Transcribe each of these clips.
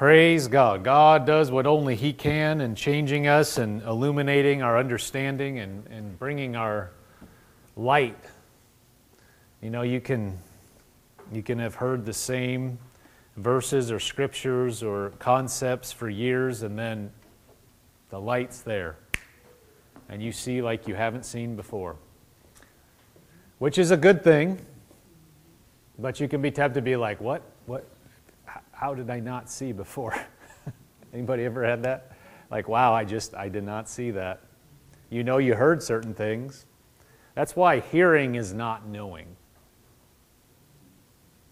Praise God. God does what only He can in changing us and illuminating our understanding and, and bringing our light. You know, you can, you can have heard the same verses or scriptures or concepts for years, and then the light's there. And you see like you haven't seen before, which is a good thing. But you can be tempted to be like, what? What? How did I not see before? Anybody ever had that? Like, wow, I just, I did not see that. You know you heard certain things. That's why hearing is not knowing.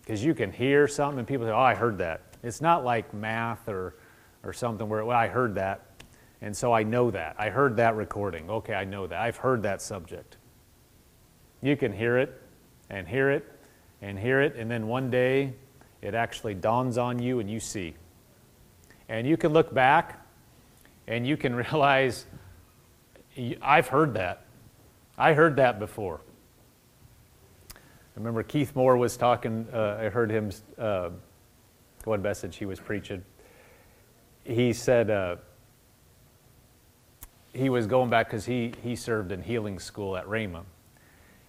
Because you can hear something and people say, oh, I heard that. It's not like math or, or something where, well, I heard that. And so I know that. I heard that recording. Okay, I know that. I've heard that subject. You can hear it and hear it and hear it, and then one day it actually dawns on you and you see. And you can look back and you can realize, I've heard that. I heard that before. I remember Keith Moore was talking, uh, I heard him, uh, one message he was preaching. He said uh, he was going back because he, he served in healing school at Rhema.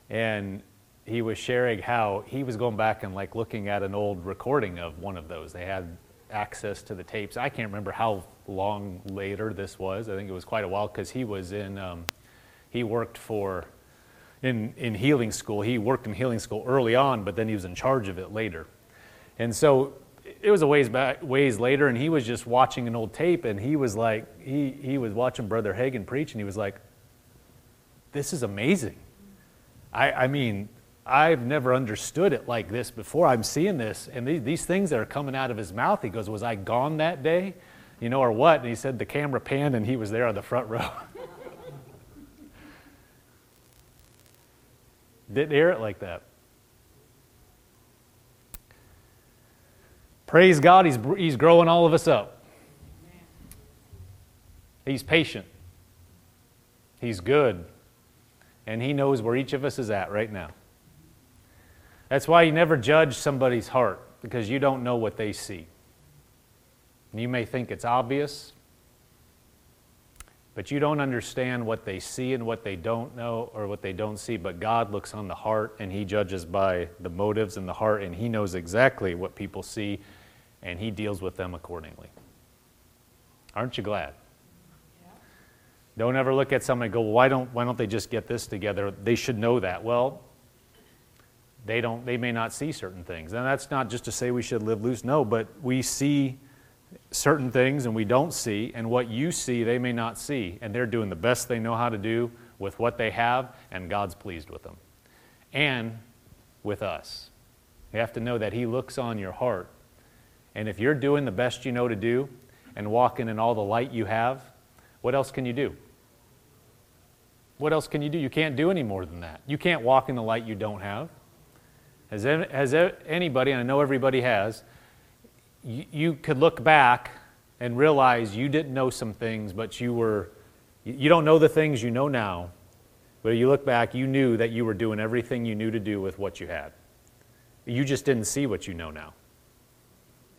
And he was sharing how he was going back and like looking at an old recording of one of those. They had access to the tapes. I can't remember how long later this was. I think it was quite a while because he was in, um, he worked for, in, in healing school. He worked in healing school early on, but then he was in charge of it later. And so it was a ways back, ways later, and he was just watching an old tape, and he was like, he, he was watching Brother Hagin preach, and he was like, this is amazing. I, I mean, I've never understood it like this before. I'm seeing this, and these, these things that are coming out of his mouth. He goes, Was I gone that day? You know, or what? And he said the camera panned and he was there on the front row. Didn't hear it like that. Praise God, he's, he's growing all of us up. He's patient. He's good. And he knows where each of us is at right now. That's why you never judge somebody's heart because you don't know what they see. You may think it's obvious, but you don't understand what they see and what they don't know or what they don't see. But God looks on the heart and He judges by the motives in the heart and He knows exactly what people see and He deals with them accordingly. Aren't you glad? Yeah. Don't ever look at somebody and go, well, why don't, why don't they just get this together? They should know that. Well, they don't they may not see certain things. And that's not just to say we should live loose. No but we see certain things and we don't see and what you see they may not see. And they're doing the best they know how to do with what they have and god's pleased with them. And with us. You have to know that he looks on your heart. And if you're doing the best you know to do and walking in all the light you have what else can you do? What else can you do? You can't do any more than that. You can't walk in the light you don't have has, has anybody, and I know everybody has, you, you could look back and realize you didn't know some things, but you were, you don't know the things you know now, but you look back, you knew that you were doing everything you knew to do with what you had. You just didn't see what you know now.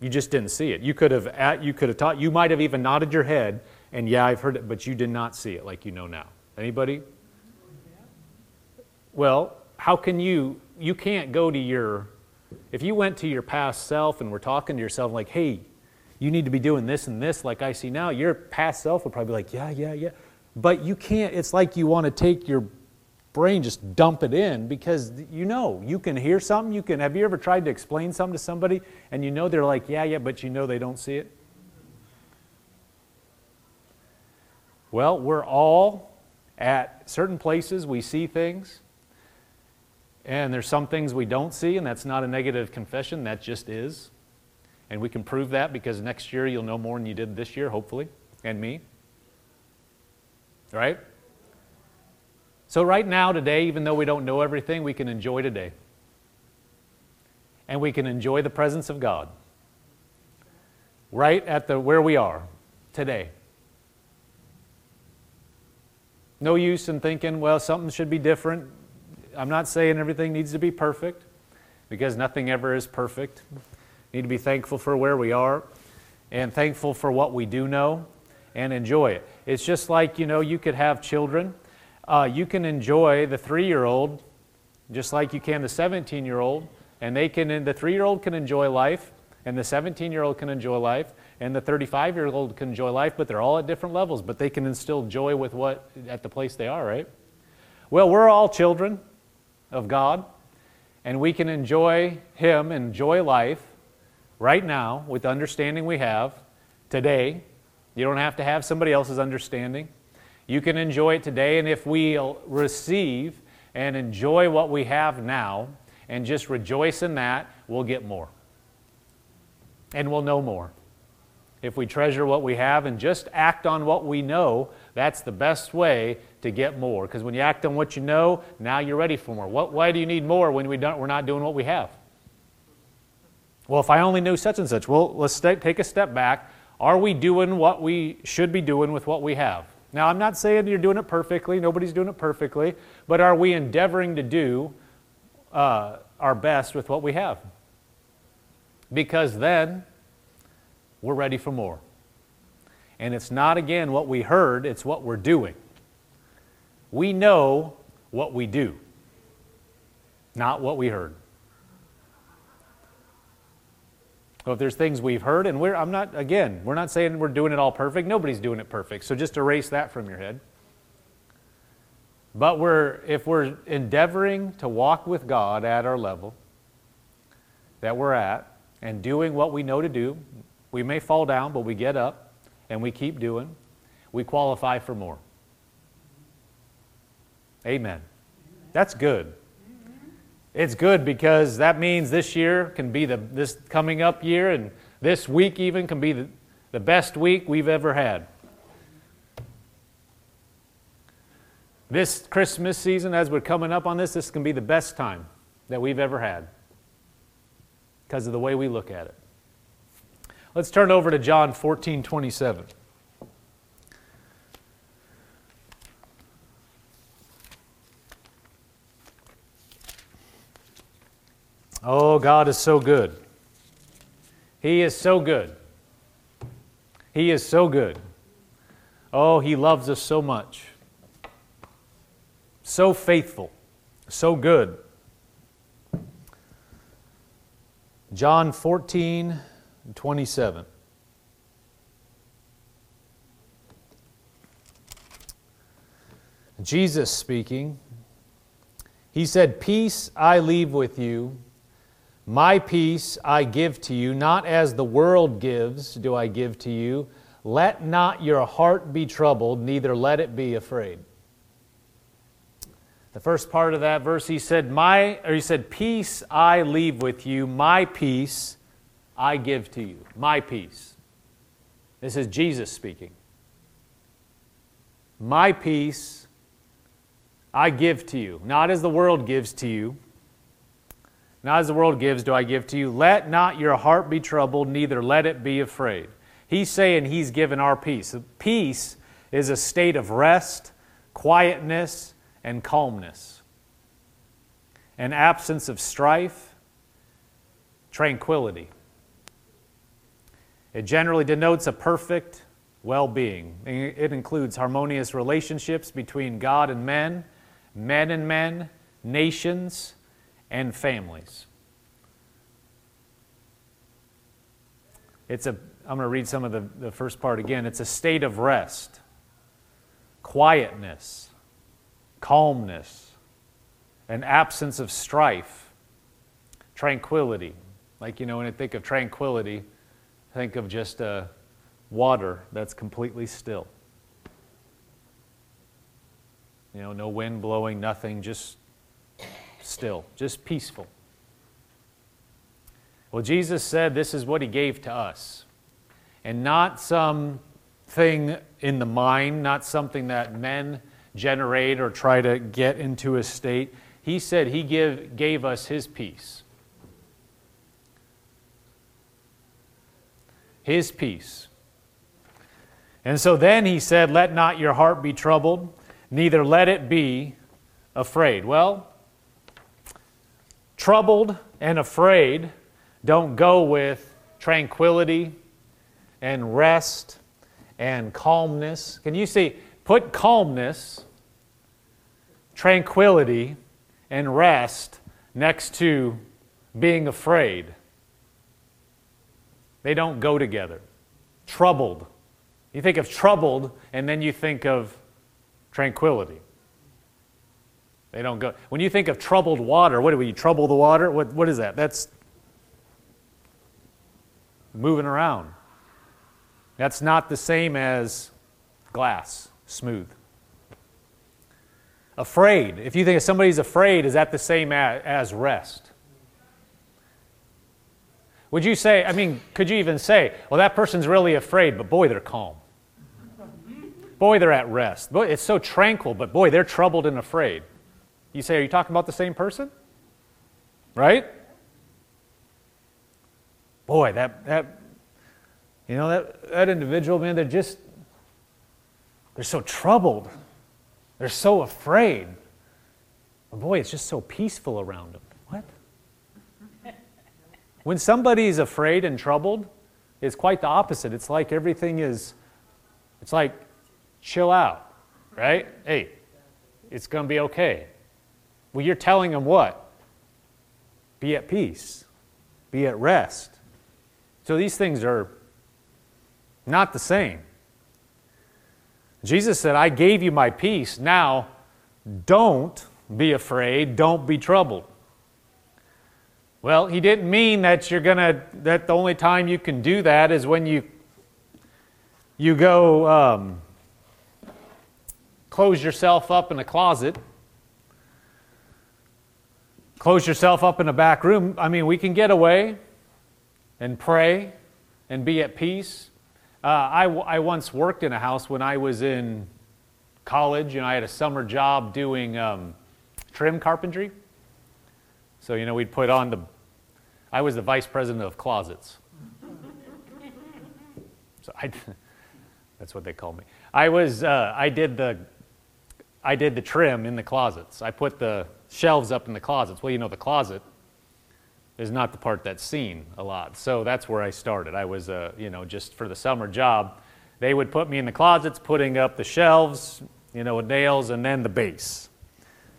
You just didn't see it. You could have, at, you could have taught, you might have even nodded your head, and yeah, I've heard it, but you did not see it like you know now. Anybody? Well, how can you you can't go to your, if you went to your past self and were talking to yourself like, hey, you need to be doing this and this like I see now, your past self would probably be like, yeah, yeah, yeah. But you can't, it's like you want to take your brain, just dump it in because you know, you can hear something, you can, have you ever tried to explain something to somebody and you know they're like, yeah, yeah, but you know they don't see it? Well, we're all at certain places, we see things. And there's some things we don't see, and that's not a negative confession, that just is. And we can prove that because next year you'll know more than you did this year, hopefully, and me. Right? So, right now, today, even though we don't know everything, we can enjoy today. And we can enjoy the presence of God right at the where we are today. No use in thinking, well, something should be different. I'm not saying everything needs to be perfect because nothing ever is perfect. We need to be thankful for where we are. and thankful for what we do know and enjoy it. It's just like, you know, you could have children. Uh, you can enjoy the three year old just like you can the 17 year old, and they can, the three year old can enjoy life, and the 17 year old can enjoy life, and the 35 year old can enjoy life, but they're all at different levels, but they can instill joy with what, at the place they are, right? Well, we're all children of God, and we can enjoy Him, enjoy life right now with the understanding we have today. You don't have to have somebody else's understanding. You can enjoy it today, and if we receive and enjoy what we have now and just rejoice in that, we'll get more. And we'll know more. If we treasure what we have and just act on what we know, that's the best way to get more. Because when you act on what you know, now you're ready for more. What, why do you need more when we don't, we're not doing what we have? Well, if I only knew such and such, well, let's take a step back. Are we doing what we should be doing with what we have? Now, I'm not saying you're doing it perfectly, nobody's doing it perfectly, but are we endeavoring to do uh, our best with what we have? Because then we're ready for more. And it's not, again, what we heard, it's what we're doing. We know what we do, not what we heard. So if there's things we've heard, and we're, I'm not, again, we're not saying we're doing it all perfect. Nobody's doing it perfect. So just erase that from your head. But we're, if we're endeavoring to walk with God at our level that we're at and doing what we know to do, we may fall down, but we get up and we keep doing, we qualify for more. Amen. That's good. It's good because that means this year can be the this coming up year and this week even can be the, the best week we've ever had. This Christmas season, as we're coming up on this, this can be the best time that we've ever had because of the way we look at it. Let's turn over to John 14 27. Oh, God is so good. He is so good. He is so good. Oh, He loves us so much. So faithful. So good. John 14, 27. Jesus speaking, he said, Peace I leave with you. My peace I give to you, not as the world gives, do I give to you. Let not your heart be troubled, neither let it be afraid. The first part of that verse, he said, My, or he said, Peace I leave with you, my peace I give to you. My peace. This is Jesus speaking. My peace I give to you, not as the world gives to you. Not as the world gives, do I give to you. Let not your heart be troubled, neither let it be afraid. He's saying he's given our peace. Peace is a state of rest, quietness, and calmness, an absence of strife, tranquility. It generally denotes a perfect well being. It includes harmonious relationships between God and men, men and men, nations, and families. It's a, I'm going to read some of the, the first part again. It's a state of rest, quietness, calmness, an absence of strife, tranquility. Like, you know, when I think of tranquility, think of just uh, water that's completely still. You know, no wind blowing, nothing, just still, just peaceful. Well, Jesus said this is what he gave to us, and not some thing in the mind, not something that men generate or try to get into a state. He said he give, gave us his peace. His peace. And so then he said, Let not your heart be troubled, neither let it be afraid. Well, troubled and afraid don't go with tranquility, and rest and calmness. Can you see? Put calmness, tranquility, and rest next to being afraid. They don't go together. Troubled. You think of troubled, and then you think of tranquility. They don't go. When you think of troubled water, what do we trouble the water? What, what is that? That's moving around. That's not the same as glass, smooth. Afraid. If you think if somebody's afraid, is that the same as, as rest? Would you say, I mean, could you even say, well, that person's really afraid, but boy, they're calm. Boy, they're at rest. Boy, it's so tranquil, but boy, they're troubled and afraid. You say, are you talking about the same person? Right? Boy, that, that you know, that, that individual, man, they're just, they're so troubled. They're so afraid. But boy, it's just so peaceful around them. What? When somebody's afraid and troubled, it's quite the opposite. It's like everything is, it's like, chill out, right? Hey, it's going to be okay. Well, you're telling them what? Be at peace, be at rest. So these things are not the same. Jesus said, I gave you my peace. Now, don't be afraid, don't be troubled. Well, he didn't mean that you're going to, that the only time you can do that is when you, you go um, close yourself up in a closet, close yourself up in a back room. I mean, we can get away and pray and be at peace. Uh, I, I once worked in a house when I was in college, and I had a summer job doing um, trim carpentry. So, you know, we'd put on the, I was the vice president of closets. So I, that's what they called me. I was, uh, I did the, I did the trim in the closets. I put the shelves up in the closets. Well, you know, the closet is not the part that's seen a lot. So that's where I started. I was, uh, you know, just for the summer job. They would put me in the closets, putting up the shelves, you know, with nails, and then the base.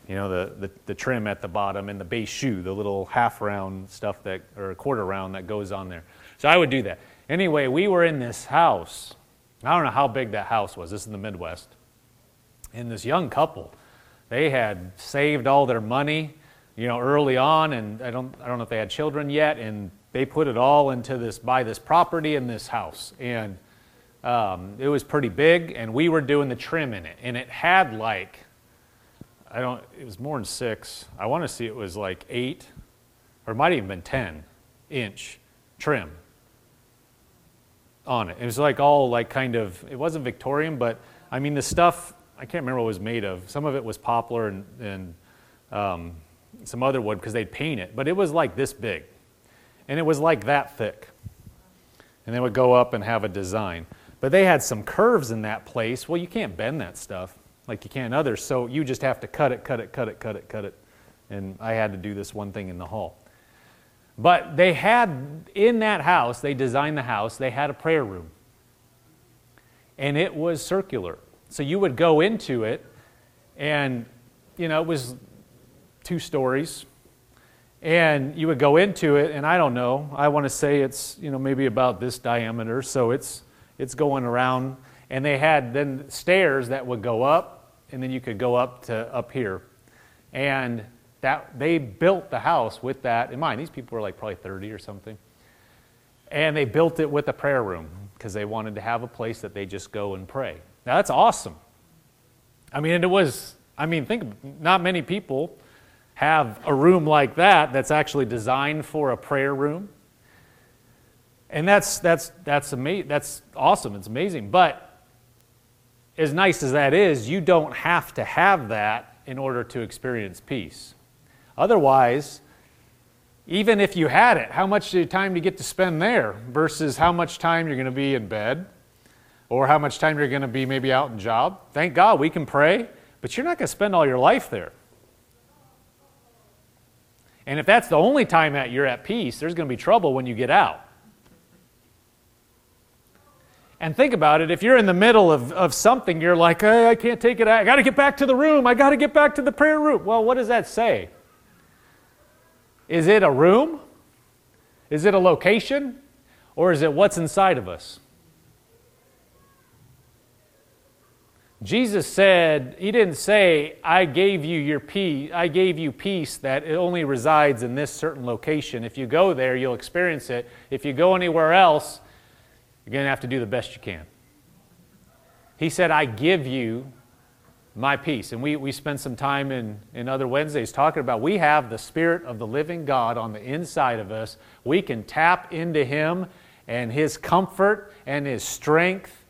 You know, the, the, the trim at the bottom and the base shoe, the little half round stuff that, or a quarter round that goes on there. So I would do that. Anyway, we were in this house. I don't know how big that house was. This is in the Midwest. And this young couple, they had saved all their money you know, early on, and I don't, I don't know if they had children yet, and they put it all into this, buy this property and this house. And um, it was pretty big, and we were doing the trim in it. And it had like, I don't, it was more than six. I want to see it was like eight, or it might even been 10 inch trim on it. It was like all like kind of, it wasn't Victorian, but I mean, the stuff, I can't remember what it was made of. Some of it was poplar and, and um, some other wood because they'd paint it, but it was like this big. And it was like that thick. And they would go up and have a design. But they had some curves in that place. Well, you can't bend that stuff like you can others, so you just have to cut it, cut it, cut it, cut it, cut it. And I had to do this one thing in the hall. But they had, in that house, they designed the house, they had a prayer room. And it was circular. So you would go into it, and, you know, it was two stories. And you would go into it, and I don't know, I want to say it's, you know, maybe about this diameter, so it's, it's going around. And they had then stairs that would go up, and then you could go up to up here. And that they built the house with that in mind. These people were like probably 30 or something. And they built it with a prayer room because they wanted to have a place that they just go and pray. Now that's awesome. I mean, it was, I mean, think, not many people have a room like that that's actually designed for a prayer room. And that's, that's, that's, ama- that's awesome. It's amazing. But as nice as that is, you don't have to have that in order to experience peace. Otherwise, even if you had it, how much time do you get to spend there versus how much time you're going to be in bed or how much time you're going to be maybe out in job? Thank God we can pray, but you're not going to spend all your life there. And if that's the only time that you're at peace, there's going to be trouble when you get out. And think about it if you're in the middle of, of something, you're like, hey, I can't take it. I got to get back to the room. I got to get back to the prayer room. Well, what does that say? Is it a room? Is it a location? Or is it what's inside of us? Jesus said, He didn't say, I gave you your peace, I gave you peace that it only resides in this certain location. If you go there, you'll experience it. If you go anywhere else, you're going to have to do the best you can. He said, I give you my peace. And we, we spent some time in, in other Wednesdays talking about we have the Spirit of the living God on the inside of us. We can tap into Him and His comfort and His strength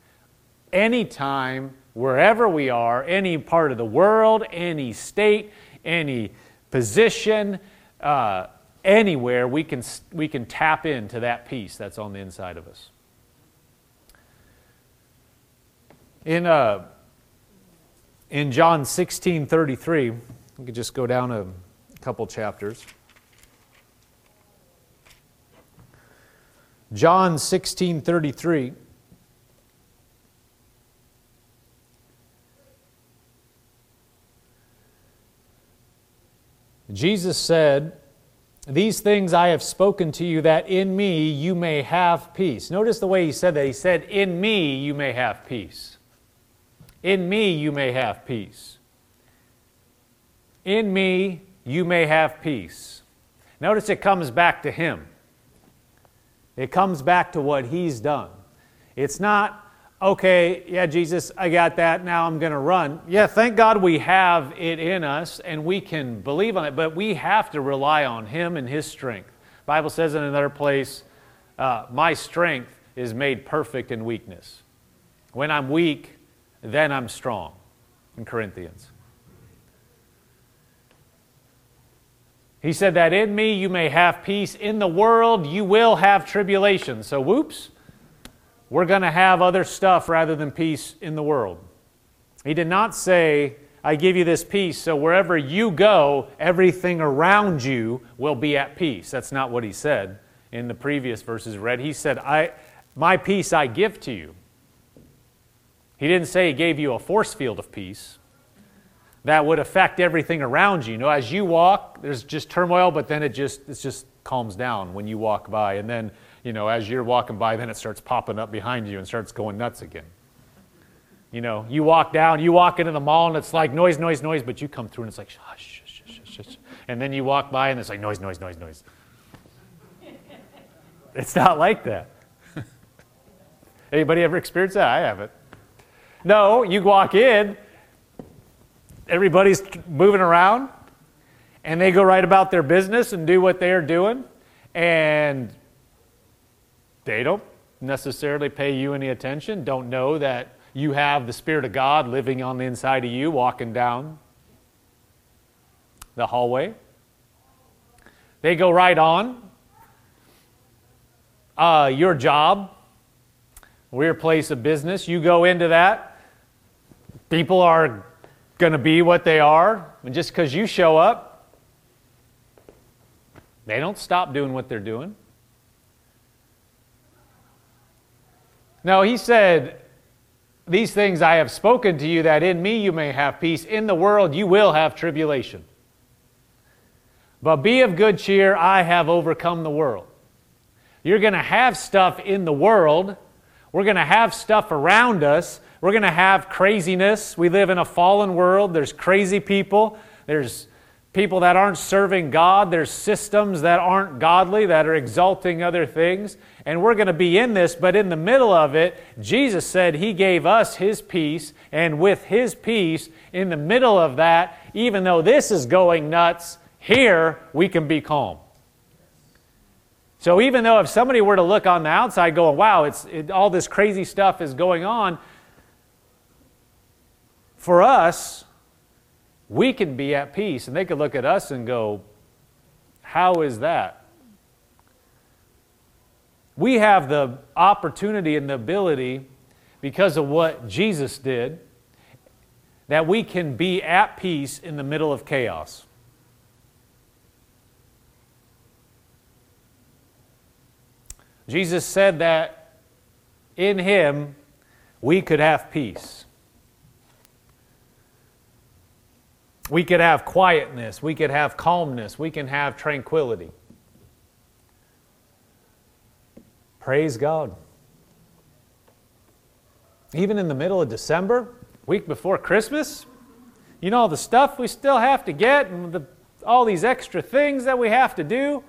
anytime, wherever we are, any part of the world, any state, any position, uh, anywhere, we can, we can tap into that peace that's on the inside of us. In, uh, in John 16 33, we could just go down a couple chapters. John 16 33. Jesus said, These things I have spoken to you, that in me you may have peace. Notice the way he said that. He said, In me you may have peace. In me you may have peace. In me you may have peace. Notice it comes back to Him. It comes back to what He's done. It's not, okay, yeah, Jesus, I got that, now I'm going to run. Yeah, thank God we have it in us and we can believe on it, but we have to rely on Him and His strength. The Bible says in another place, uh, my strength is made perfect in weakness. When I'm weak, then I'm strong in Corinthians. He said that in me you may have peace. In the world you will have tribulation. So, whoops, we're going to have other stuff rather than peace in the world. He did not say, I give you this peace, so wherever you go, everything around you will be at peace. That's not what he said in the previous verses read. He said, I, My peace I give to you. He didn't say he gave you a force field of peace that would affect everything around you. You know, as you walk, there's just turmoil, but then it just it just calms down when you walk by. And then, you know, as you're walking by, then it starts popping up behind you and starts going nuts again. You know, you walk down, you walk into the mall and it's like noise, noise, noise, but you come through and it's like hush, hush, hush, hush. And then you walk by and it's like noise, noise, noise, noise. it's not like that. Anybody ever experienced that? I haven't. No, you walk in, everybody's moving around, and they go right about their business and do what they're doing, and they don't necessarily pay you any attention, don't know that you have the Spirit of God living on the inside of you, walking down the hallway. They go right on. Uh, your job, your place of business, you go into that People are going to be what they are. And just because you show up, they don't stop doing what they're doing. No, he said, These things I have spoken to you, that in me you may have peace. In the world you will have tribulation. But be of good cheer, I have overcome the world. You're going to have stuff in the world. We're going to have stuff around us we're going to have craziness. We live in a fallen world. There's crazy people. There's people that aren't serving God. There's systems that aren't godly, that are exalting other things. And we're going to be in this, but in the middle of it, Jesus said He gave us His peace. And with His peace, in the middle of that, even though this is going nuts, here we can be calm. So even though if somebody were to look on the outside going, wow, it's, it, all this crazy stuff is going on, for us, we can be at peace, and they could look at us and go, How is that? We have the opportunity and the ability, because of what Jesus did, that we can be at peace in the middle of chaos. Jesus said that in Him we could have peace. We could have quietness. We could have calmness. We can have tranquility. Praise God. Even in the middle of December, week before Christmas, you know, the stuff we still have to get and the, all these extra things that we have to do,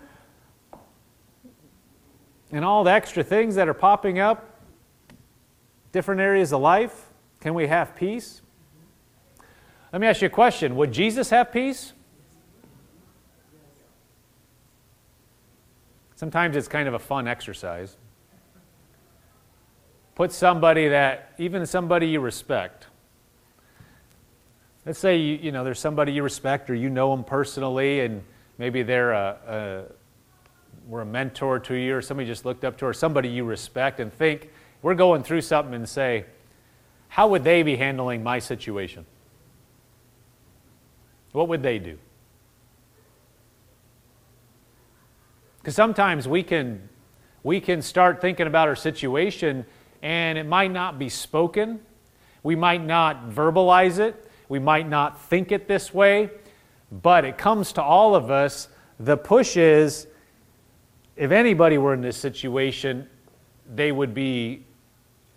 and all the extra things that are popping up, different areas of life. Can we have peace? Let me ask you a question Would Jesus have peace? Sometimes it's kind of a fun exercise. Put somebody that, even somebody you respect, let's say you, you know there's somebody you respect or you know them personally and maybe they're a, a were a mentor to you or somebody just looked up to or somebody you respect and think we're going through something and say how would they be handling my situation what would they do because sometimes we can we can start thinking about our situation and it might not be spoken. We might not verbalize it. We might not think it this way, but it comes to all of us. The push is if anybody were in this situation, they would be,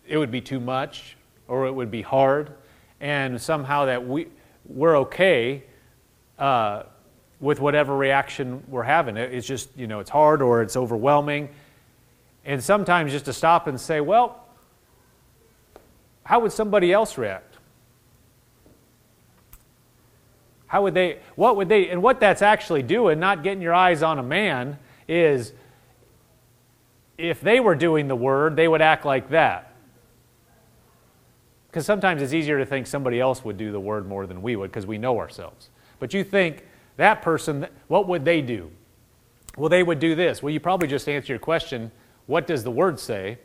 it would be too much or it would be hard, and somehow that we, we're okay uh, with whatever reaction we're having. It's just, you know, it's hard or it's overwhelming. And sometimes just to stop and say, well, how would somebody else react? How would they, what would they, and what that's actually doing, not getting your eyes on a man, is if they were doing the word, they would act like that. Because sometimes it's easier to think somebody else would do the word more than we would because we know ourselves. But you think that person, what would they do? Well, they would do this. Well, you probably just answer your question what does the word say,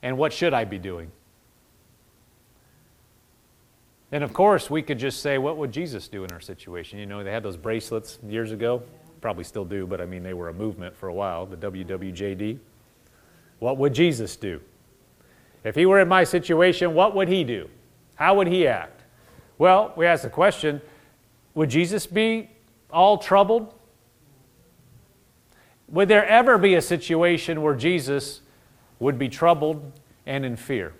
and what should I be doing? And of course, we could just say, what would Jesus do in our situation? You know, they had those bracelets years ago. Probably still do, but I mean, they were a movement for a while, the WWJD. What would Jesus do? If he were in my situation, what would he do? How would he act? Well, we ask the question would Jesus be all troubled? Would there ever be a situation where Jesus would be troubled and in fear?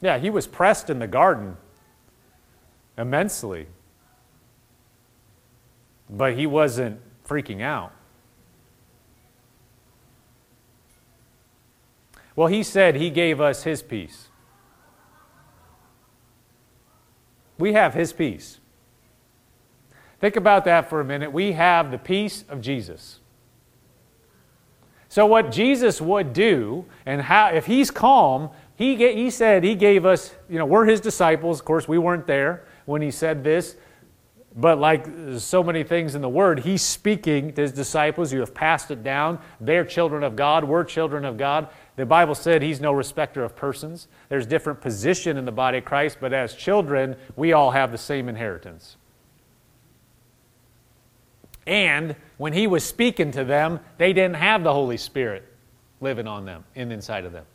Yeah, he was pressed in the garden immensely. But he wasn't freaking out. Well, he said he gave us his peace. We have his peace. Think about that for a minute. We have the peace of Jesus. So, what Jesus would do, and how, if he's calm, he, get, he said he gave us, you know, we're his disciples. Of course, we weren't there when he said this. But like so many things in the Word, he's speaking to his disciples You have passed it down. They're children of God. We're children of God. The Bible said he's no respecter of persons. There's different position in the body of Christ, but as children, we all have the same inheritance. And when he was speaking to them, they didn't have the Holy Spirit living on them, in inside of them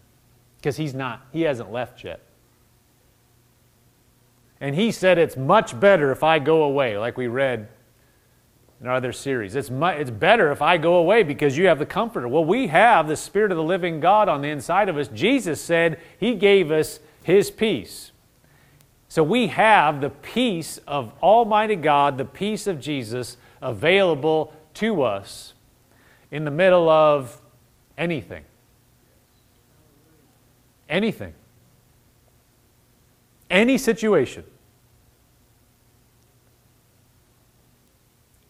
because he's not, he hasn't left yet. And he said it's much better if I go away, like we read in our other series. It's, it's better if I go away because you have the comforter. Well, we have the Spirit of the living God on the inside of us. Jesus said he gave us his peace. So we have the peace of Almighty God, the peace of Jesus available to us in the middle of anything. Anything. Any situation.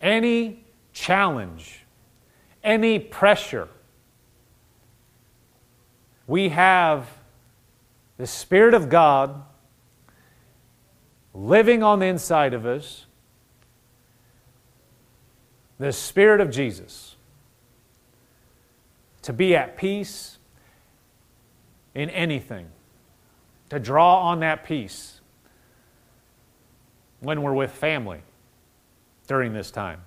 Any challenge. Any pressure. We have the Spirit of God living on the inside of us, the Spirit of Jesus, to be at peace in anything, to draw on that peace when we're with family during this time.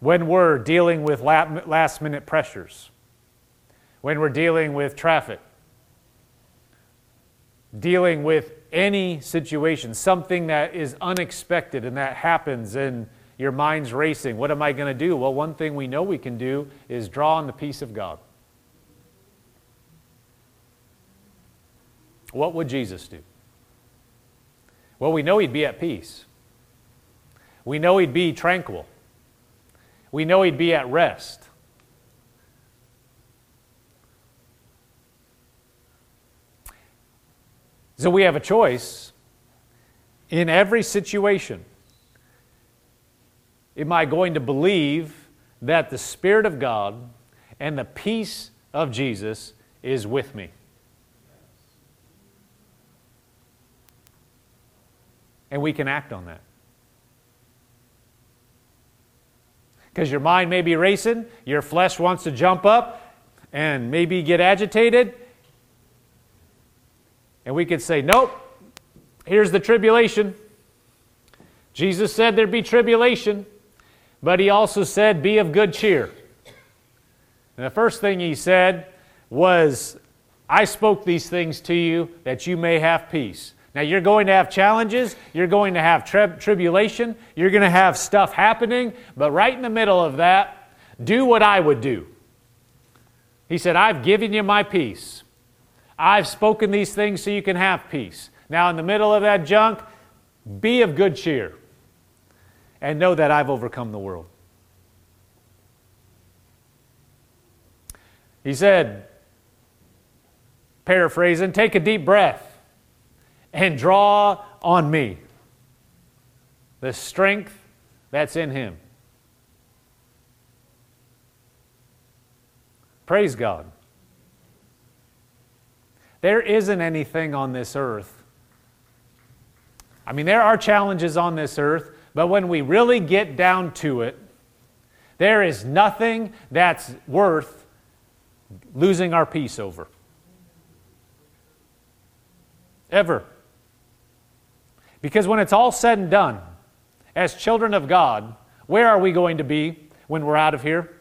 When we're dealing with last minute pressures, when we're dealing with traffic, dealing with any situation, something that is unexpected and that happens and your mind's racing. What am I going to do? Well, one thing we know we can do is draw on the peace of God. What would Jesus do? Well, we know he'd be at peace. We know he'd be tranquil. We know he'd be at rest. So we have a choice in every situation. Am I going to believe that the Spirit of God and the peace of Jesus is with me? And we can act on that. Because your mind may be racing, your flesh wants to jump up and maybe get agitated and we could say, nope, here's the tribulation. Jesus said there'd be tribulation, but he also said, be of good cheer. And the first thing he said was, I spoke these things to you that you may have peace. Now, you're going to have challenges, you're going to have tri- tribulation, you're going to have stuff happening, but right in the middle of that, do what I would do. He said, I've given you my peace. I've spoken these things so you can have peace. Now, in the middle of that junk, be of good cheer and know that I've overcome the world. He said, paraphrasing, take a deep breath and draw on me the strength that's in him. Praise God. There isn't anything on this earth. I mean, there are challenges on this earth, but when we really get down to it, there is nothing that's worth losing our peace over. Ever. Because when it's all said and done, as children of God, where are we going to be when we're out of here?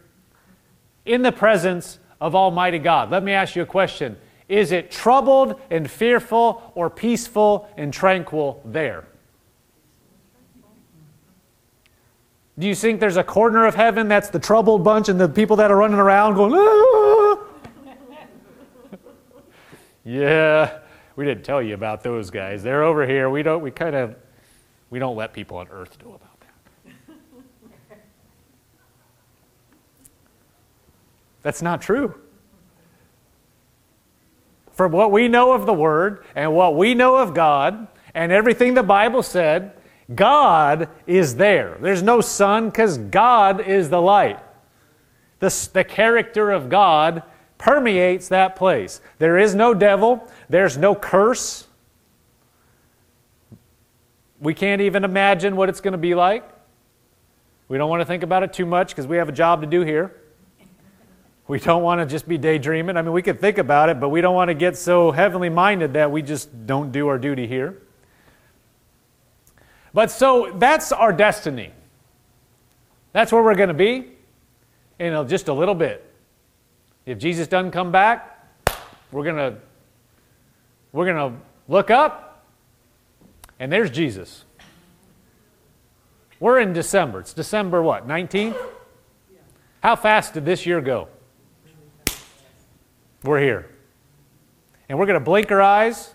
In the presence of Almighty God. Let me ask you a question is it troubled and fearful or peaceful and tranquil there? Do you think there's a corner of heaven that's the troubled bunch and the people that are running around going, ah? yeah, we didn't tell you about those guys. They're over here. We don't, we kind of, we don't let people on earth know about that. That's not true from what we know of the Word and what we know of God and everything the Bible said, God is there. There's no sun because God is the light. The, the character of God permeates that place. There is no devil, there's no curse. We can't even imagine what it's going to be like. We don't want to think about it too much because we have a job to do here. We don't want to just be daydreaming. I mean, we could think about it, but we don't want to get so heavenly minded that we just don't do our duty here. But so that's our destiny. That's where we're going to be in just a little bit. If Jesus doesn't come back, we're going to we're going to look up and there's Jesus. We're in December. It's December what? 19th? How fast did this year go? We're here. And we're going to blink our eyes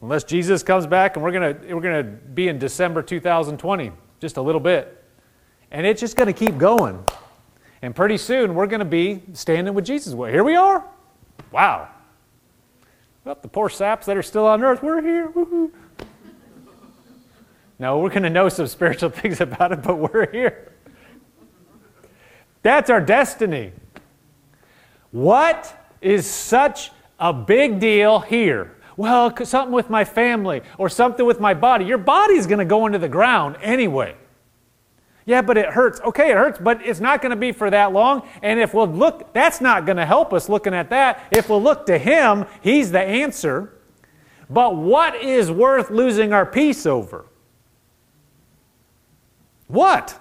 unless Jesus comes back and we're going to we're going to be in December 2020 just a little bit. And it's just going to keep going. And pretty soon we're going to be standing with Jesus. Well, here we are. Wow. Well, the poor saps that are still on earth, we're here. Woo-hoo. No, we're going to know some spiritual things about it, but we're here. That's our destiny. What is such a big deal here? Well, something with my family or something with my body. Your body's going to go into the ground anyway. Yeah, but it hurts. Okay, it hurts, but it's not going to be for that long. And if we'll look, that's not going to help us looking at that. If we'll look to Him, He's the answer. But what is worth losing our peace over? What?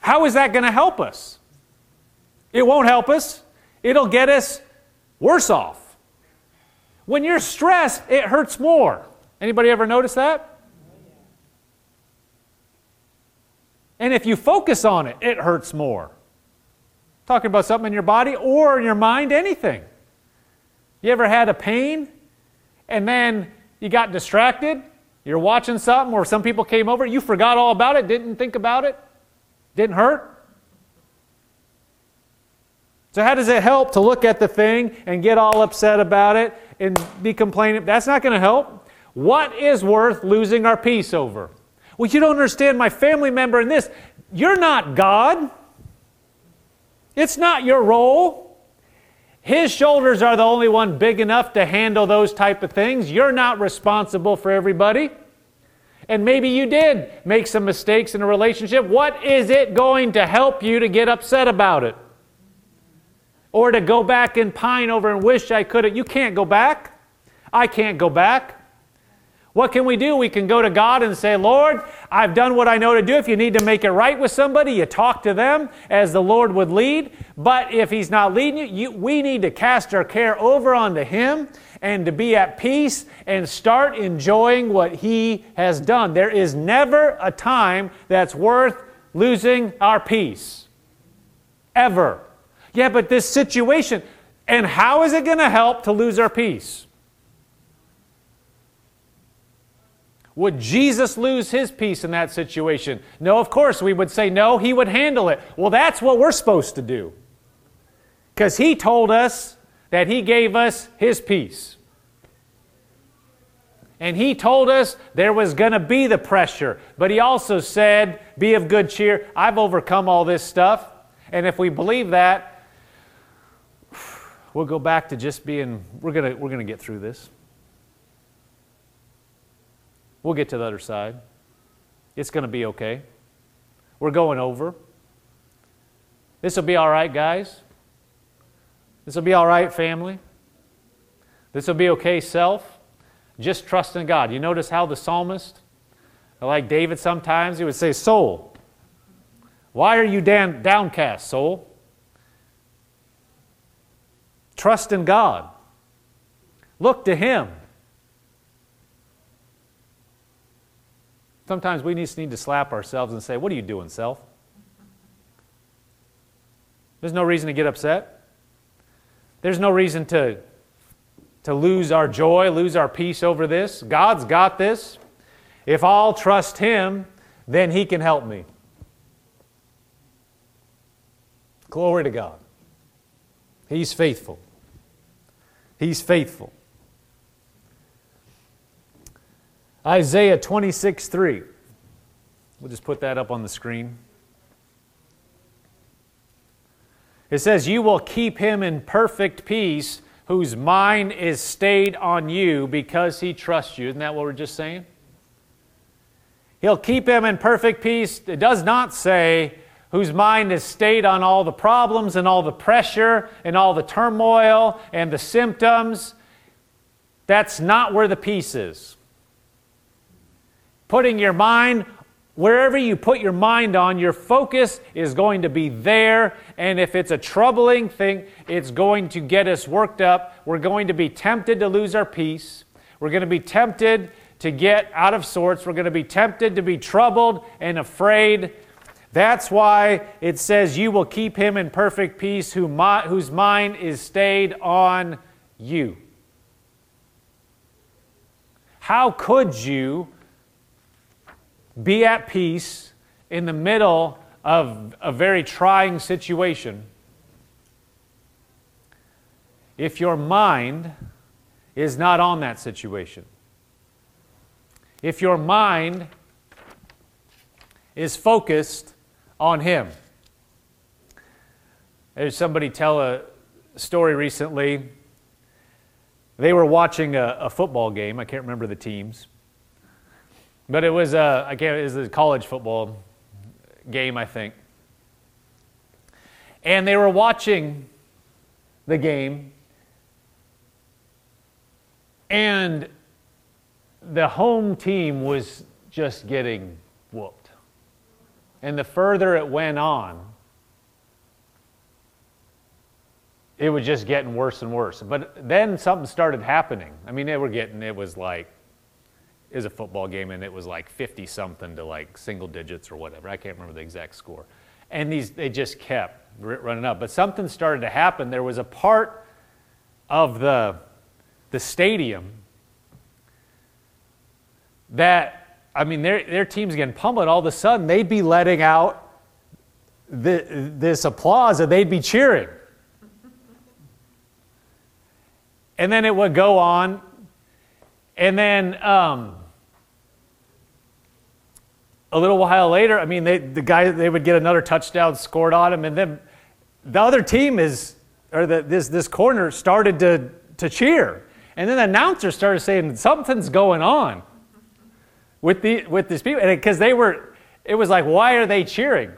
How is that going to help us? It won't help us. it'll get us worse off. When you're stressed, it hurts more. Anybody ever notice that? And if you focus on it, it hurts more. Talking about something in your body or in your mind, anything. You ever had a pain and then you got distracted? You're watching something or some people came over, you forgot all about it, didn't think about it, didn't hurt? So, how does it help to look at the thing and get all upset about it and be complaining? That's not going to help. What is worth losing our peace over? Well, you don't understand my family member in this. You're not God. It's not your role. His shoulders are the only one big enough to handle those type of things. You're not responsible for everybody. And maybe you did make some mistakes in a relationship. What is it going to help you to get upset about it? Or to go back and pine over and wish I could have. You can't go back. I can't go back. What can we do? We can go to God and say, Lord, I've done what I know to do. If you need to make it right with somebody, you talk to them as the Lord would lead. But if He's not leading you, you we need to cast our care over onto Him and to be at peace and start enjoying what He has done. There is never a time that's worth losing our peace. Ever. Yeah, but this situation, and how is it going to help to lose our peace? Would Jesus lose his peace in that situation? No, of course, we would say no, he would handle it. Well, that's what we're supposed to do. Because he told us that he gave us his peace. And he told us there was going to be the pressure. But he also said, Be of good cheer. I've overcome all this stuff. And if we believe that, we'll go back to just being, we're going to, we're going to get through this. We'll get to the other side. It's going to be okay. We're going over. This will be all right, guys. This will be all right, family. This will be okay, self. Just trust in God. You notice how the psalmist, like David sometimes, he would say, Soul, why are you down, downcast, soul? Trust in God. Look to Him. Sometimes we just need to slap ourselves and say, What are you doing, self? There's no reason to get upset. There's no reason to, to lose our joy, lose our peace over this. God's got this. If I'll trust Him, then He can help me. Glory to God. He's faithful. He's faithful. Isaiah 26 3. We'll just put that up on the screen. It says, You will keep him in perfect peace whose mind is stayed on you because he trusts you. Isn't that what we're just saying? He'll keep him in perfect peace. It does not say whose mind is stayed on all the problems and all the pressure and all the turmoil and the symptoms. That's not where the peace is putting your mind wherever you put your mind on, your focus is going to be there. And if it's a troubling thing, it's going to get us worked up. We're going to be tempted to lose our peace. We're going to be tempted to get out of sorts. We're going to be tempted to be troubled and afraid. That's why it says, You will keep him in perfect peace who whose mind is stayed on you. How could you be at peace in the middle of a very trying situation if your mind is not on that situation. If your mind is focused on Him. There's somebody tell a story recently. They were watching a, a football game. I can't remember the teams. But it was a, I can't, it was a college football game, I think. And they were watching the game, and the home team was just getting whooped. And the further it went on, it was just getting worse and worse. But then something started happening. I mean, they were getting, it was like, was a football game and it was like 50 something to like single digits or whatever. I can't remember the exact score. And these, they just kept running up. But something started to happen. There was a part of the, the stadium that, I mean, their, their team's getting pummeled. All of a sudden, they'd be letting out the, this applause and they'd be cheering. And then it would go on. And then um, a little while later, I mean, they, the guy, they would get another touchdown scored on him. And then the other team is, or the, this, this corner started to, to cheer. And then the announcer started saying, something's going on with, the, with these people. Because they were, it was like, why are they cheering?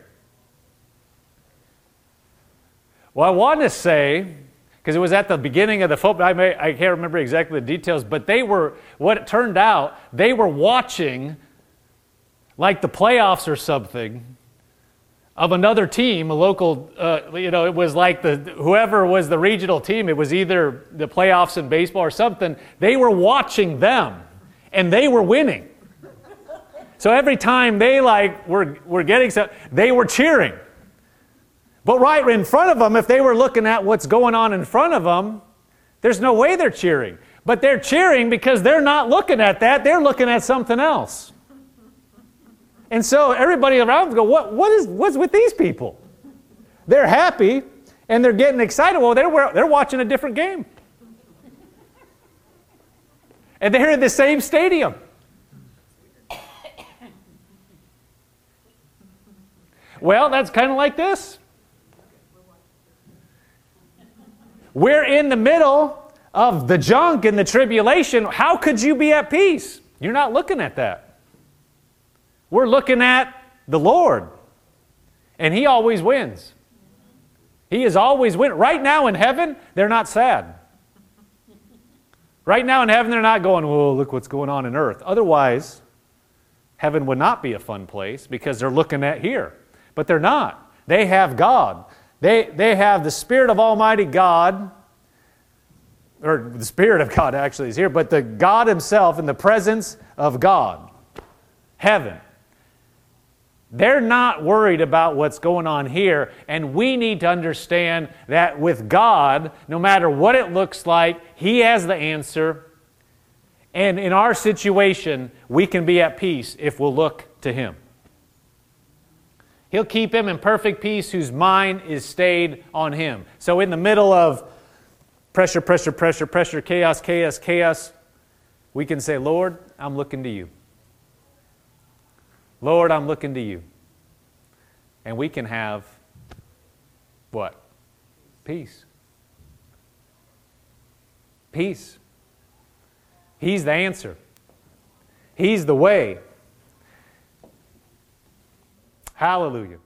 Well, I want to say, because it was at the beginning of the football, I, may, I can't remember exactly the details, but they were, what it turned out, they were watching like the playoffs or something of another team, a local, uh, you know, it was like the whoever was the regional team, it was either the playoffs in baseball or something. They were watching them and they were winning. So every time they like were, were getting some, they were cheering. But right in front of them, if they were looking at what's going on in front of them, there's no way they're cheering. But they're cheering because they're not looking at that, they're looking at something else. And so everybody around them go, what, what is, what's with these people? They're happy and they're getting excited. Well, they're, they're watching a different game. And they're in the same stadium. Well, that's kind of like this. We're in the middle of the junk and the tribulation. How could you be at peace? You're not looking at that. We're looking at the Lord, and He always wins. He is always win. Right now in heaven, they're not sad. Right now in heaven, they're not going, "Oh, look what's going on in earth." Otherwise, heaven would not be a fun place because they're looking at here. But they're not. They have God. They, they have the Spirit of Almighty God, or the Spirit of God actually is here, but the God Himself in the presence of God, heaven. They're not worried about what's going on here, and we need to understand that with God, no matter what it looks like, He has the answer. And in our situation, we can be at peace if we'll look to Him. He'll keep him in perfect peace whose mind is stayed on him. So, in the middle of pressure, pressure, pressure, pressure, chaos, chaos, chaos, we can say, Lord, I'm looking to you. Lord, I'm looking to you. And we can have what? Peace. Peace. He's the answer. He's the way. Hallelujah.